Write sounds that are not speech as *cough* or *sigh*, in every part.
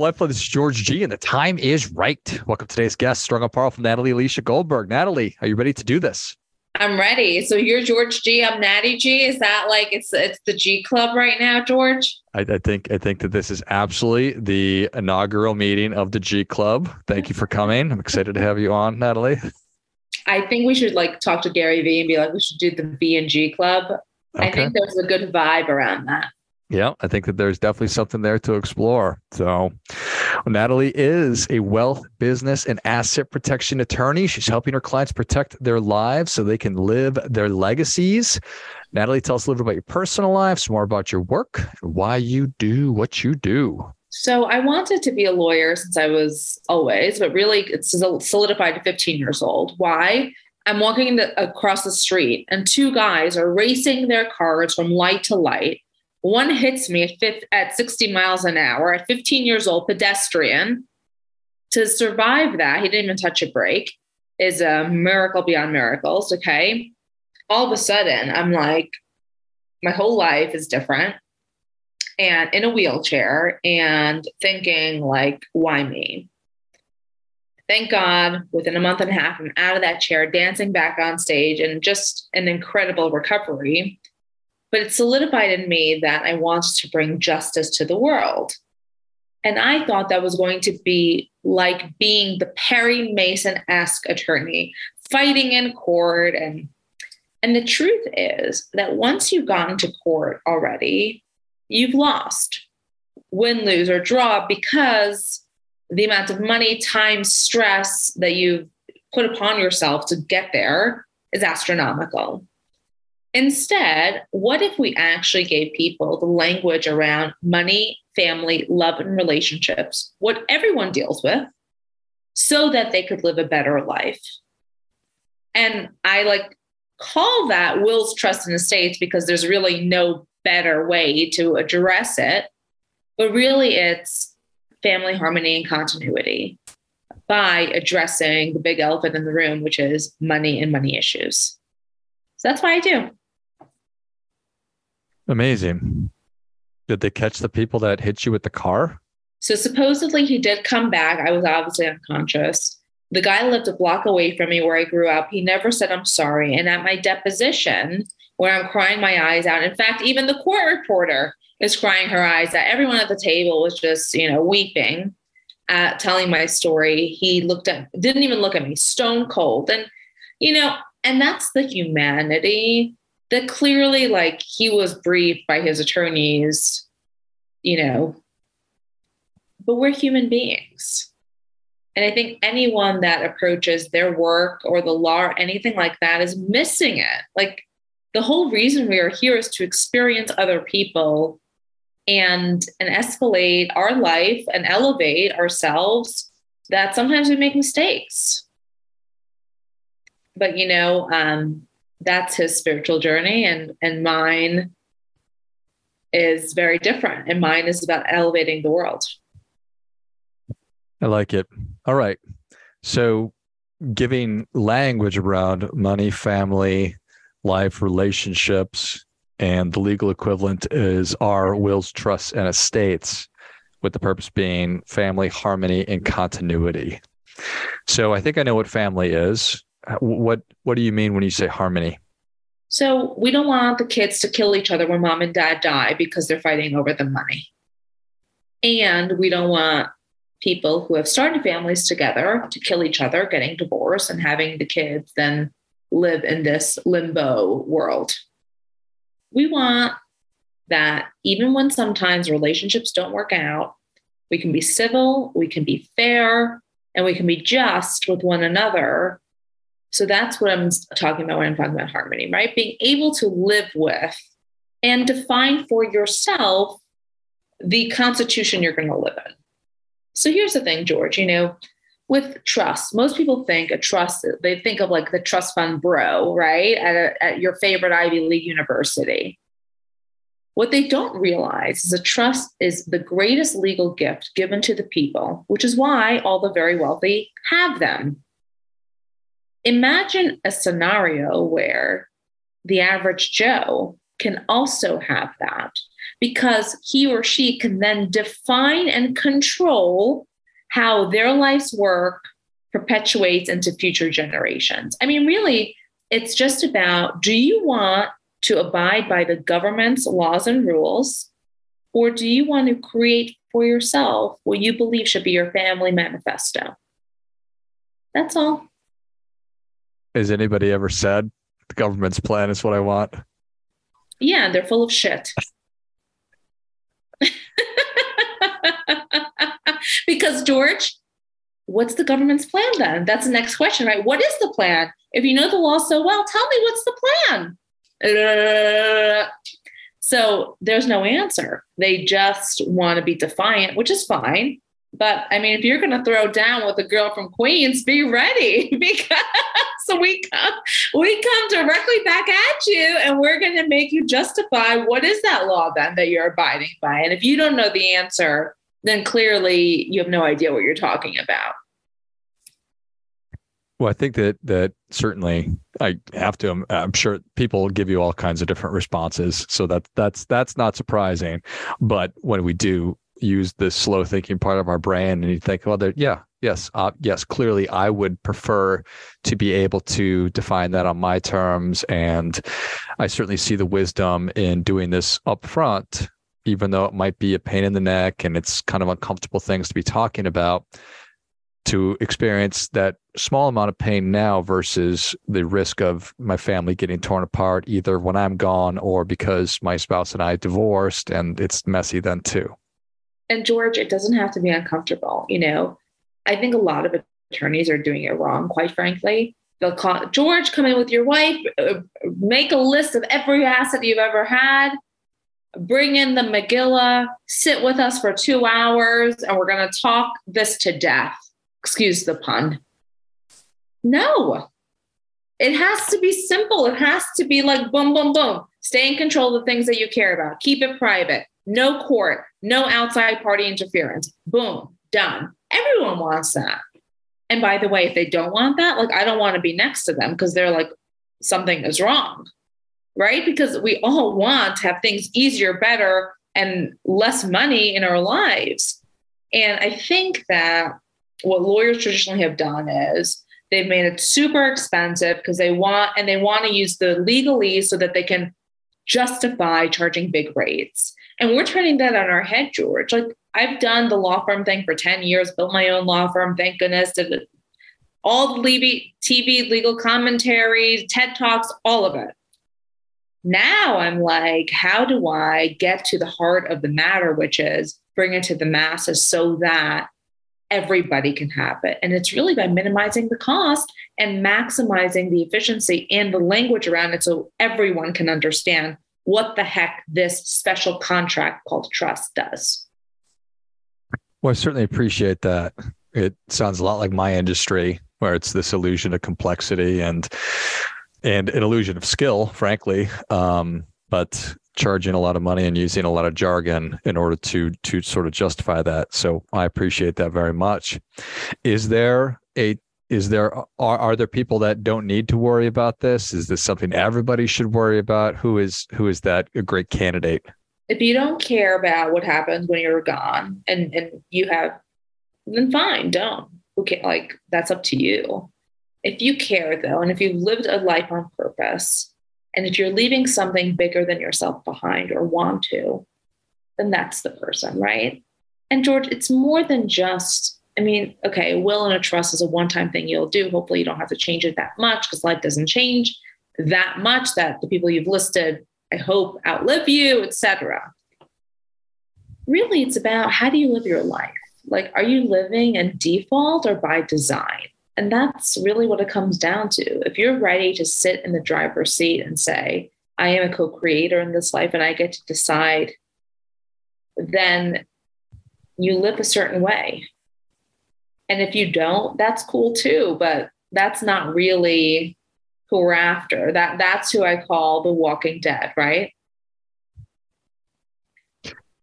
Well, This is George G, and the time is right. Welcome to today's guest, Strong and Powerful Natalie Elisha Goldberg. Natalie, are you ready to do this? I'm ready. So you're George G. I'm Natty G. Is that like it's it's the G Club right now, George? I, I think I think that this is absolutely the inaugural meeting of the G Club. Thank you for coming. I'm excited to have you on, Natalie. I think we should like talk to Gary Vee and be like, we should do the V and G Club. Okay. I think there's a good vibe around that. Yeah, I think that there's definitely something there to explore. So, Natalie is a wealth, business, and asset protection attorney. She's helping her clients protect their lives so they can live their legacies. Natalie, tell us a little bit about your personal life, some more about your work, and why you do what you do. So, I wanted to be a lawyer since I was always, but really it's solidified to 15 years old. Why? I'm walking the, across the street, and two guys are racing their cars from light to light one hits me at, at 60 miles an hour at 15 years old, pedestrian. To survive that, he didn't even touch a brake, is a miracle beyond miracles. Okay. All of a sudden, I'm like, my whole life is different and in a wheelchair and thinking, like, why me? Thank God, within a month and a half, I'm out of that chair, dancing back on stage, and just an incredible recovery but it solidified in me that I wanted to bring justice to the world. And I thought that was going to be like being the Perry Mason esque attorney, fighting in court. And, and the truth is that once you've gotten to court already, you've lost, win, lose, or draw because the amount of money, time, stress that you've put upon yourself to get there is astronomical. Instead, what if we actually gave people the language around money, family, love, and relationships, what everyone deals with, so that they could live a better life? And I like call that wills, trust, and estates because there's really no better way to address it. But really, it's family harmony and continuity by addressing the big elephant in the room, which is money and money issues. So that's why I do. Amazing. Did they catch the people that hit you with the car? So supposedly he did come back. I was obviously unconscious. The guy lived a block away from me where I grew up. He never said I'm sorry. And at my deposition, where I'm crying my eyes out, in fact, even the court reporter is crying her eyes out. Everyone at the table was just, you know, weeping, at telling my story. He looked at, didn't even look at me, stone cold. And, you know, and that's the humanity that clearly like he was briefed by his attorneys you know but we're human beings. And i think anyone that approaches their work or the law or anything like that is missing it. Like the whole reason we are here is to experience other people and and escalate our life and elevate ourselves that sometimes we make mistakes. But you know um that's his spiritual journey and and mine is very different and mine is about elevating the world. I like it. All right. So giving language around money family life relationships and the legal equivalent is our wills trusts and estates with the purpose being family harmony and continuity. So i think i know what family is what what do you mean when you say harmony? So we don't want the kids to kill each other when mom and dad die because they're fighting over the money. And we don't want people who have started families together to kill each other, getting divorced and having the kids then live in this limbo world. We want that even when sometimes relationships don't work out, we can be civil, we can be fair, and we can be just with one another so that's what I'm talking about when I'm talking about harmony, right? Being able to live with and define for yourself the constitution you're going to live in. So here's the thing, George, you know, with trust, most people think a trust, they think of like the trust fund bro, right? At, a, at your favorite Ivy League university. What they don't realize is a trust is the greatest legal gift given to the people, which is why all the very wealthy have them Imagine a scenario where the average Joe can also have that. because he or she can then define and control how their life's work perpetuates into future generations. I mean, really, it's just about do you want to abide by the government's laws and rules, or do you want to create for yourself what you believe should be your family manifesto? That's all. Has anybody ever said the government's plan is what I want? Yeah, they're full of shit. *laughs* because George, what's the government's plan then? That's the next question, right? What is the plan? If you know the law so well, tell me what's the plan. *laughs* So there's no answer. They just want to be defiant, which is fine. But I mean, if you're going to throw down with a girl from Queens, be ready *laughs* because *laughs* we come, we come directly back at you and we're going to make you justify what is that law then that you're abiding by. And if you don't know the answer, then clearly you have no idea what you're talking about. Well, I think that that certainly I have to. I'm, sure people give you all kinds of different responses, so that that's that's not surprising. But when we do use the slow thinking part of our brain, and you think, well, yeah, yes, uh, yes, clearly, I would prefer to be able to define that on my terms, and I certainly see the wisdom in doing this up front, even though it might be a pain in the neck and it's kind of uncomfortable things to be talking about to experience that small amount of pain now versus the risk of my family getting torn apart either when I'm gone or because my spouse and I divorced and it's messy then too. And George, it doesn't have to be uncomfortable. You know, I think a lot of attorneys are doing it wrong, quite frankly. They'll call George, come in with your wife, uh, make a list of every asset you've ever had, bring in the Megillah, sit with us for two hours, and we're going to talk this to death excuse the pun. No, it has to be simple. It has to be like boom, boom, boom. Stay in control of the things that you care about. Keep it private. No court, no outside party interference. Boom, done. Everyone wants that. And by the way, if they don't want that, like I don't want to be next to them because they're like, something is wrong, right? Because we all want to have things easier, better, and less money in our lives. And I think that what lawyers traditionally have done is they've made it super expensive because they want and they want to use the legalese so that they can justify charging big rates. And we're turning that on our head, George. Like I've done the law firm thing for 10 years, built my own law firm, thank goodness, did all the TV legal commentaries, TED Talks, all of it. Now I'm like, how do I get to the heart of the matter, which is bring it to the masses so that everybody can have it. And it's really by minimizing the cost and maximizing the efficiency and the language around it so everyone can understand what the heck this special contract called trust does. Well, I certainly appreciate that. It sounds a lot like my industry, where it's this illusion of complexity and and an illusion of skill, frankly. Um, but charging a lot of money and using a lot of jargon in order to to sort of justify that. So I appreciate that very much. Is there a is there are, are there people that don't need to worry about this? Is this something everybody should worry about? Who is who is that a great candidate? If you don't care about what happens when you're gone and and you have then fine, don't. Okay, like that's up to you. If you care though, and if you've lived a life on purpose, and if you're leaving something bigger than yourself behind or want to, then that's the person, right? And George, it's more than just, I mean, okay, a will and a trust is a one time thing you'll do. Hopefully, you don't have to change it that much because life doesn't change that much that the people you've listed, I hope, outlive you, etc. Really, it's about how do you live your life? Like, are you living in default or by design? And that's really what it comes down to. If you're ready to sit in the driver's seat and say, I am a co creator in this life and I get to decide, then you live a certain way. And if you don't, that's cool too, but that's not really who we're after. That that's who I call the walking dead, right?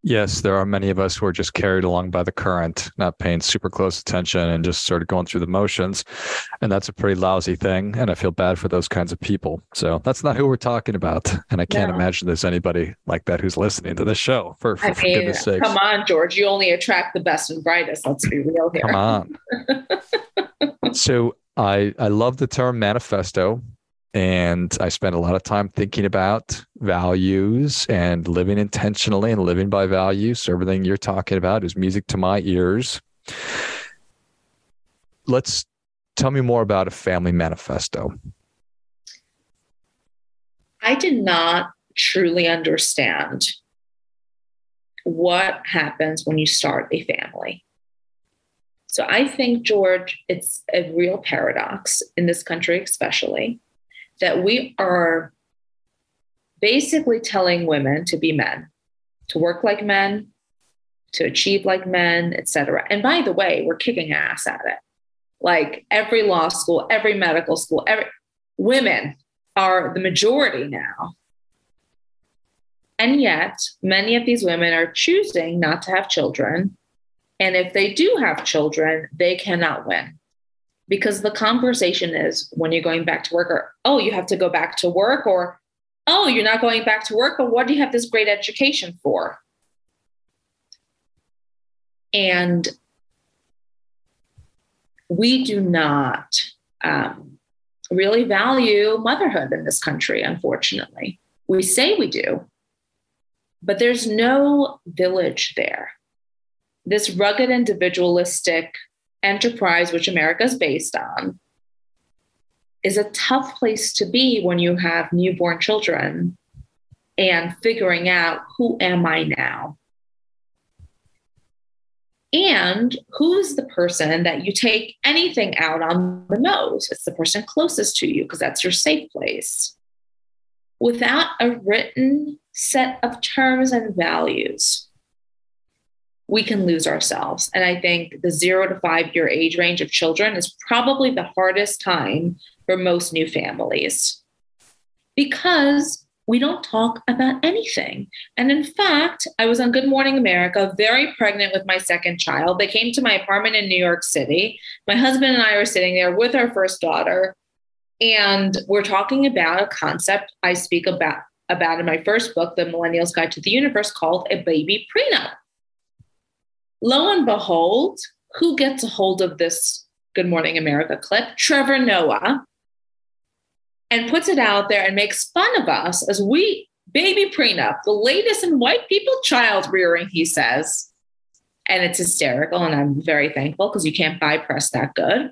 Yes, there are many of us who are just carried along by the current, not paying super close attention and just sort of going through the motions. And that's a pretty lousy thing. And I feel bad for those kinds of people. So that's not who we're talking about. And I can't no. imagine there's anybody like that who's listening to this show, for, for, I mean, goodness sake. Come on, George. You only attract the best and brightest. Let's be real here. Come on. *laughs* so I, I love the term manifesto and I spent a lot of time thinking about values and living intentionally and living by values. So everything you're talking about is music to my ears. Let's tell me more about a family manifesto. I did not truly understand what happens when you start a family. So I think, George, it's a real paradox in this country, especially that we are basically telling women to be men, to work like men, to achieve like men, etc. And by the way, we're kicking ass at it. Like every law school, every medical school, every women are the majority now. And yet, many of these women are choosing not to have children. And if they do have children, they cannot win because the conversation is when you're going back to work or oh you have to go back to work or oh you're not going back to work but what do you have this great education for? And we do not um, really value motherhood in this country unfortunately. We say we do but there's no village there. This rugged individualistic enterprise, which America is based on, is a tough place to be when you have newborn children and figuring out who am I now? And who's the person that you take anything out on the nose? It's the person closest to you because that's your safe place. Without a written set of terms and values, we can lose ourselves. And I think the zero to five year age range of children is probably the hardest time for most new families because we don't talk about anything. And in fact, I was on Good Morning America, very pregnant with my second child. They came to my apartment in New York City. My husband and I were sitting there with our first daughter, and we're talking about a concept I speak about about in my first book, The Millennial's Guide to the Universe, called a baby prenup lo and behold, who gets a hold of this Good Morning America clip? Trevor Noah. And puts it out there and makes fun of us as we baby prenup, the latest in white people child rearing, he says. And it's hysterical. And I'm very thankful because you can't buy press that good.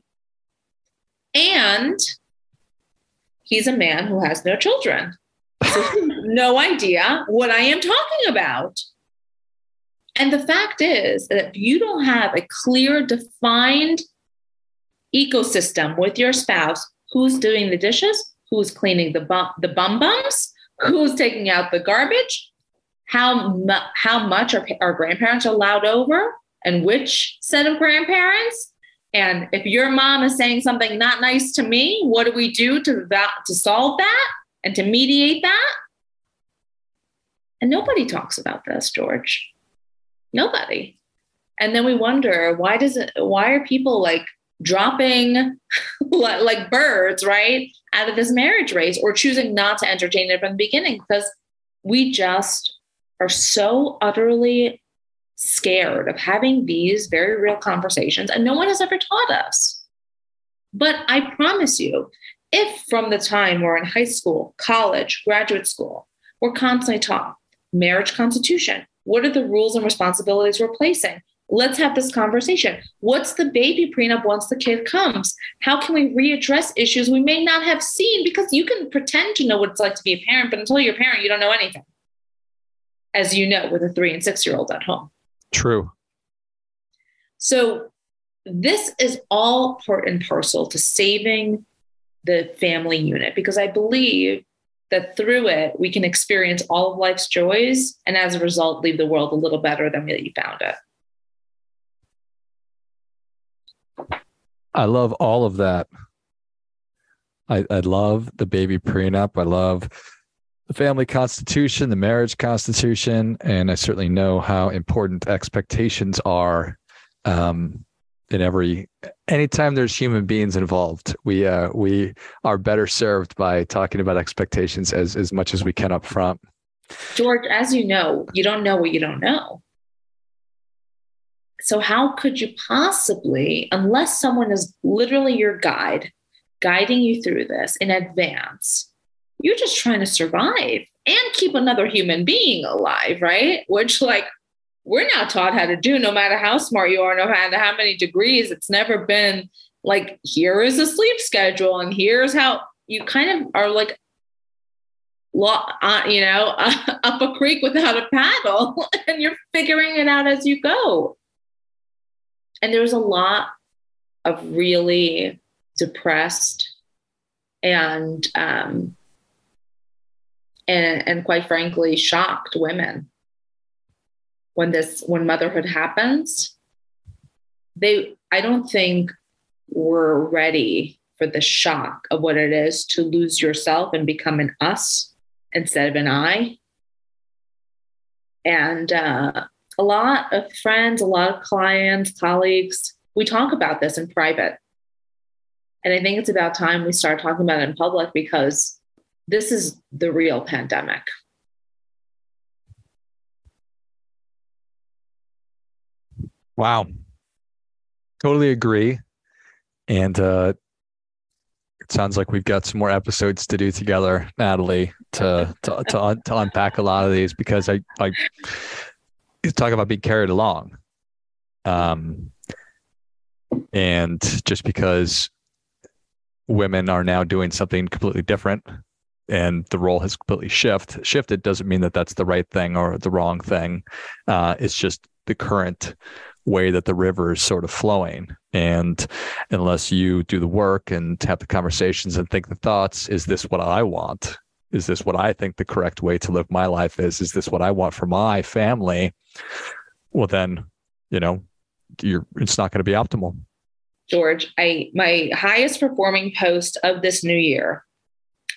And he's a man who has no children. So no idea what I am talking about. And the fact is that if you don't have a clear, defined ecosystem with your spouse, who's doing the dishes, who's cleaning the bum, the bum bums, who's taking out the garbage, how, mu- how much are our grandparents allowed over, and which set of grandparents. And if your mom is saying something not nice to me, what do we do to, that, to solve that and to mediate that? And nobody talks about this, George. Nobody. And then we wonder why does it why are people like dropping *laughs* like birds, right, out of this marriage race or choosing not to entertain it from the beginning because we just are so utterly scared of having these very real conversations and no one has ever taught us. But I promise you, if from the time we're in high school, college, graduate school, we're constantly taught marriage constitution, what are the rules and responsibilities we're placing? Let's have this conversation. What's the baby prenup once the kid comes? How can we readdress issues we may not have seen? Because you can pretend to know what it's like to be a parent, but until you're a parent, you don't know anything, as you know, with a three and six year old at home. True. So, this is all part and parcel to saving the family unit because I believe that through it we can experience all of life's joys and as a result leave the world a little better than we found it. I love all of that. I, I love the baby prenup. I love the family constitution, the marriage constitution, and I certainly know how important expectations are um, in every anytime there's human beings involved. We uh, we are better served by talking about expectations as as much as we can up front. George, as you know, you don't know what you don't know. So how could you possibly, unless someone is literally your guide, guiding you through this in advance, you're just trying to survive and keep another human being alive, right? Which, like, we're not taught how to do, no matter how smart you are, no matter how many degrees. It's never been like, here is a sleep schedule, and here's how you kind of are like, uh, you know, *laughs* up a creek without a paddle, *laughs* and you're figuring it out as you go. And there's a lot of really depressed and um, and and quite frankly shocked women when this when motherhood happens they i don't think we're ready for the shock of what it is to lose yourself and become an us instead of an i and uh, a lot of friends a lot of clients colleagues we talk about this in private and i think it's about time we start talking about it in public because this is the real pandemic. Wow. Totally agree. And uh, it sounds like we've got some more episodes to do together, Natalie, to to to, un- to unpack a lot of these because I I talk about being carried along, um, and just because women are now doing something completely different and the role has completely shift shifted doesn't mean that that's the right thing or the wrong thing uh, it's just the current way that the river is sort of flowing. And unless you do the work and have the conversations and think the thoughts is this what i want? Is this what i think the correct way to live my life is? Is this what i want for my family? Well then you know you're it's not going to be optimal. George i my highest performing post of this new year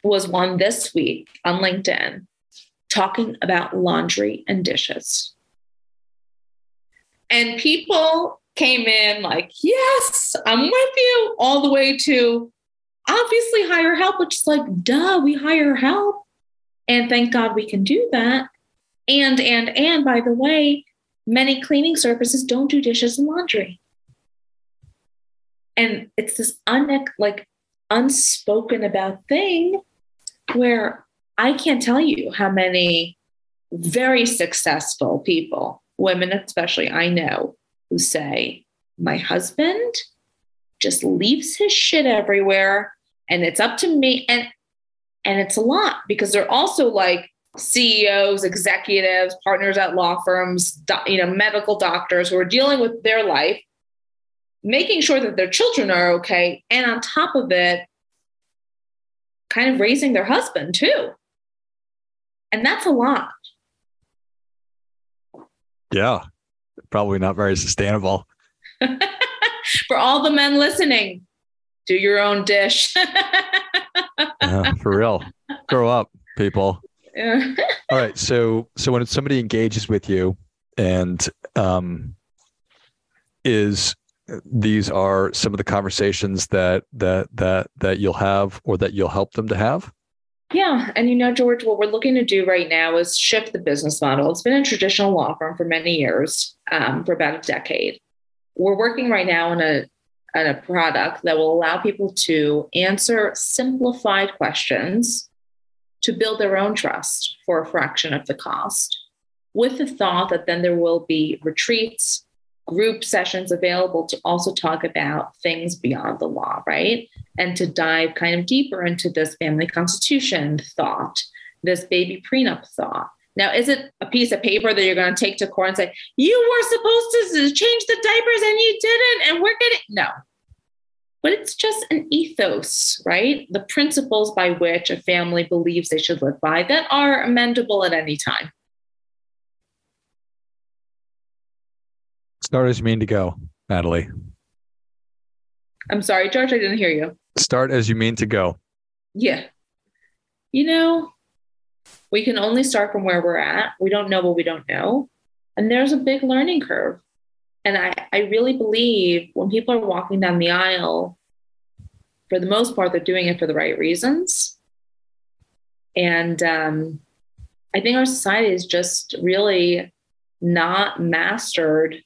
was one this week on LinkedIn talking about laundry and dishes. And people came in like, yes, I'm with you, all the way to obviously hire help, which is like, duh, we hire help. And thank God we can do that. And, and, and by the way, many cleaning services don't do dishes and laundry. And it's this un- like unspoken about thing where I can't tell you how many very successful people, women especially, I know, who say, My husband just leaves his shit everywhere and it's up to me. And and it's a lot because they're also like CEOs, executives, partners at law firms, you know, medical doctors who are dealing with their life, making sure that their children are okay. And on top of it, kind of raising their husband too. And that's a lot. Yeah, probably not very sustainable. *laughs* *laughs* for all the men listening, do your own dish. *laughs* yeah, for real. Grow up, people. Yeah. all right. So, so when somebody engages with you and um, is these are some of the conversations that that that that you'll have or that you'll help them to have yeah and you know george what we're looking to do right now is shift the business model. It's been a traditional law firm for many years um, for about a decade. We're working right now on a on a product that will allow people to answer simplified questions to build their own trust for a fraction of the cost with the thought that then there will be retreats group sessions available to also talk about things beyond the law, right? And to dive kind of deeper into this family constitution thought, this baby prenup thought. Now, is it a piece of paper that you're going to take to court and say, you were supposed to change the diapers and you didn't, and we're getting no. But it's just an ethos, right? The principles by which a family believes they should live by that are amendable at any time. Start as you mean to go, Natalie. I'm sorry, George, I didn't hear you. Start as you mean to go. Yeah. You know, We can only start from where we're at. We don't know what we don't know. And there's a big learning curve. And I, I really believe when people are walking down the aisle, for the most part, they're doing it for the right reasons. And um, I think our society is just really not mastered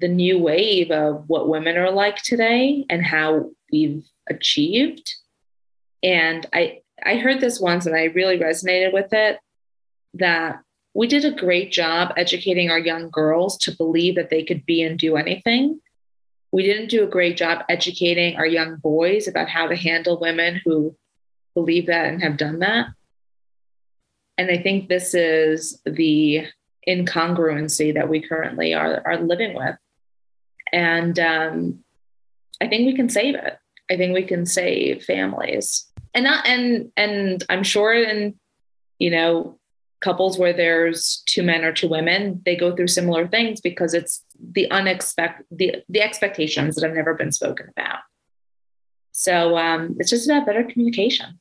the new wave of what women are like today and how we've achieved. And I I heard this once and I really resonated with it that we did a great job educating our young girls to believe that they could be and do anything. We didn't do a great job educating our young boys about how to handle women who believe that and have done that. And I think this is the incongruency that we currently are, are living with. And um, I think we can save it. I think we can save families. And not and and I'm sure in, you know, couples where there's two men or two women, they go through similar things because it's the unexpected the, the expectations that have never been spoken about. So um, it's just about better communication.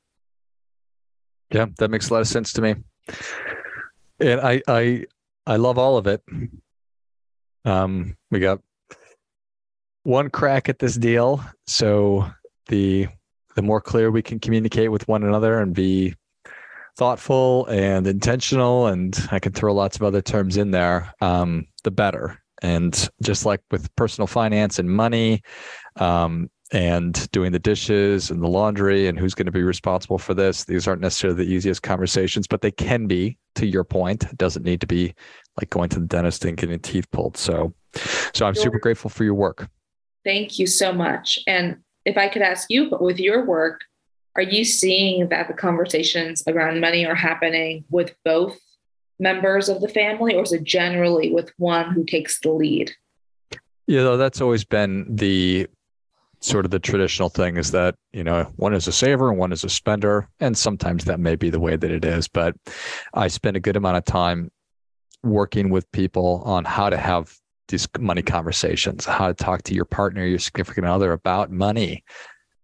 Yeah, that makes a lot of sense to me. And I I I love all of it. Um, we got one crack at this deal. So the the more clear we can communicate with one another and be thoughtful and intentional, and I can throw lots of other terms in there, um, the better. And just like with personal finance and money, um, and doing the dishes and the laundry and who's going to be responsible for this. These aren't necessarily the easiest conversations, but they can be. To your point, it doesn't need to be like going to the dentist and getting teeth pulled. So, so I'm super grateful for your work. Thank you so much. And if I could ask you, but with your work, are you seeing that the conversations around money are happening with both members of the family, or is it generally with one who takes the lead? Yeah, though that's always been the sort of the traditional thing is that you know one is a saver and one is a spender and sometimes that may be the way that it is but i spend a good amount of time working with people on how to have these money conversations how to talk to your partner your significant other about money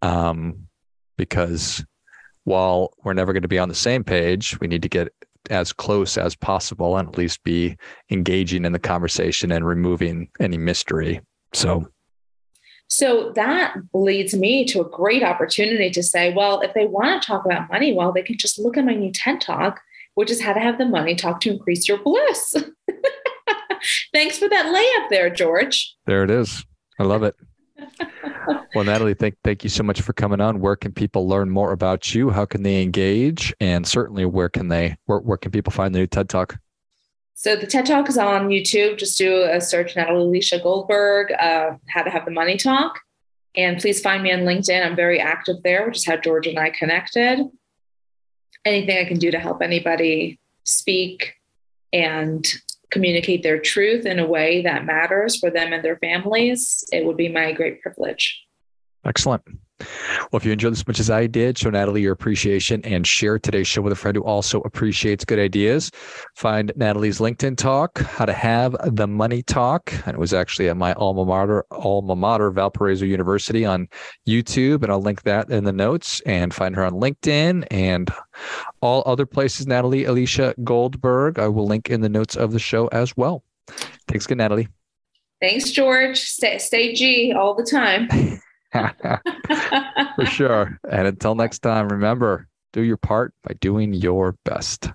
um, because while we're never going to be on the same page we need to get as close as possible and at least be engaging in the conversation and removing any mystery so so that leads me to a great opportunity to say, well, if they want to talk about money, well, they can just look at my new TED talk, which is how to have the money talk to increase your bliss. *laughs* *laughs* Thanks for that layup there, George. There it is. I love it. *laughs* well, Natalie, thank thank you so much for coming on. Where can people learn more about you? How can they engage? And certainly, where can they where, where can people find the new TED Talk? So the TED Talk is on YouTube. Just do a search Natalie Elisha Goldberg, uh, How to Have the Money Talk. And please find me on LinkedIn. I'm very active there, which is how George and I connected. Anything I can do to help anybody speak and communicate their truth in a way that matters for them and their families, it would be my great privilege. Excellent. Well, if you enjoyed as much as I did, show Natalie your appreciation and share today's show with a friend who also appreciates good ideas. Find Natalie's LinkedIn talk, How to Have the Money Talk. And it was actually at my alma mater, alma mater, Valparaiso University on YouTube. And I'll link that in the notes and find her on LinkedIn and all other places. Natalie Elisha Goldberg. I will link in the notes of the show as well. Thanks good, Natalie. Thanks, George. Stay, stay G all the time. *laughs* *laughs* For sure. And until next time, remember do your part by doing your best.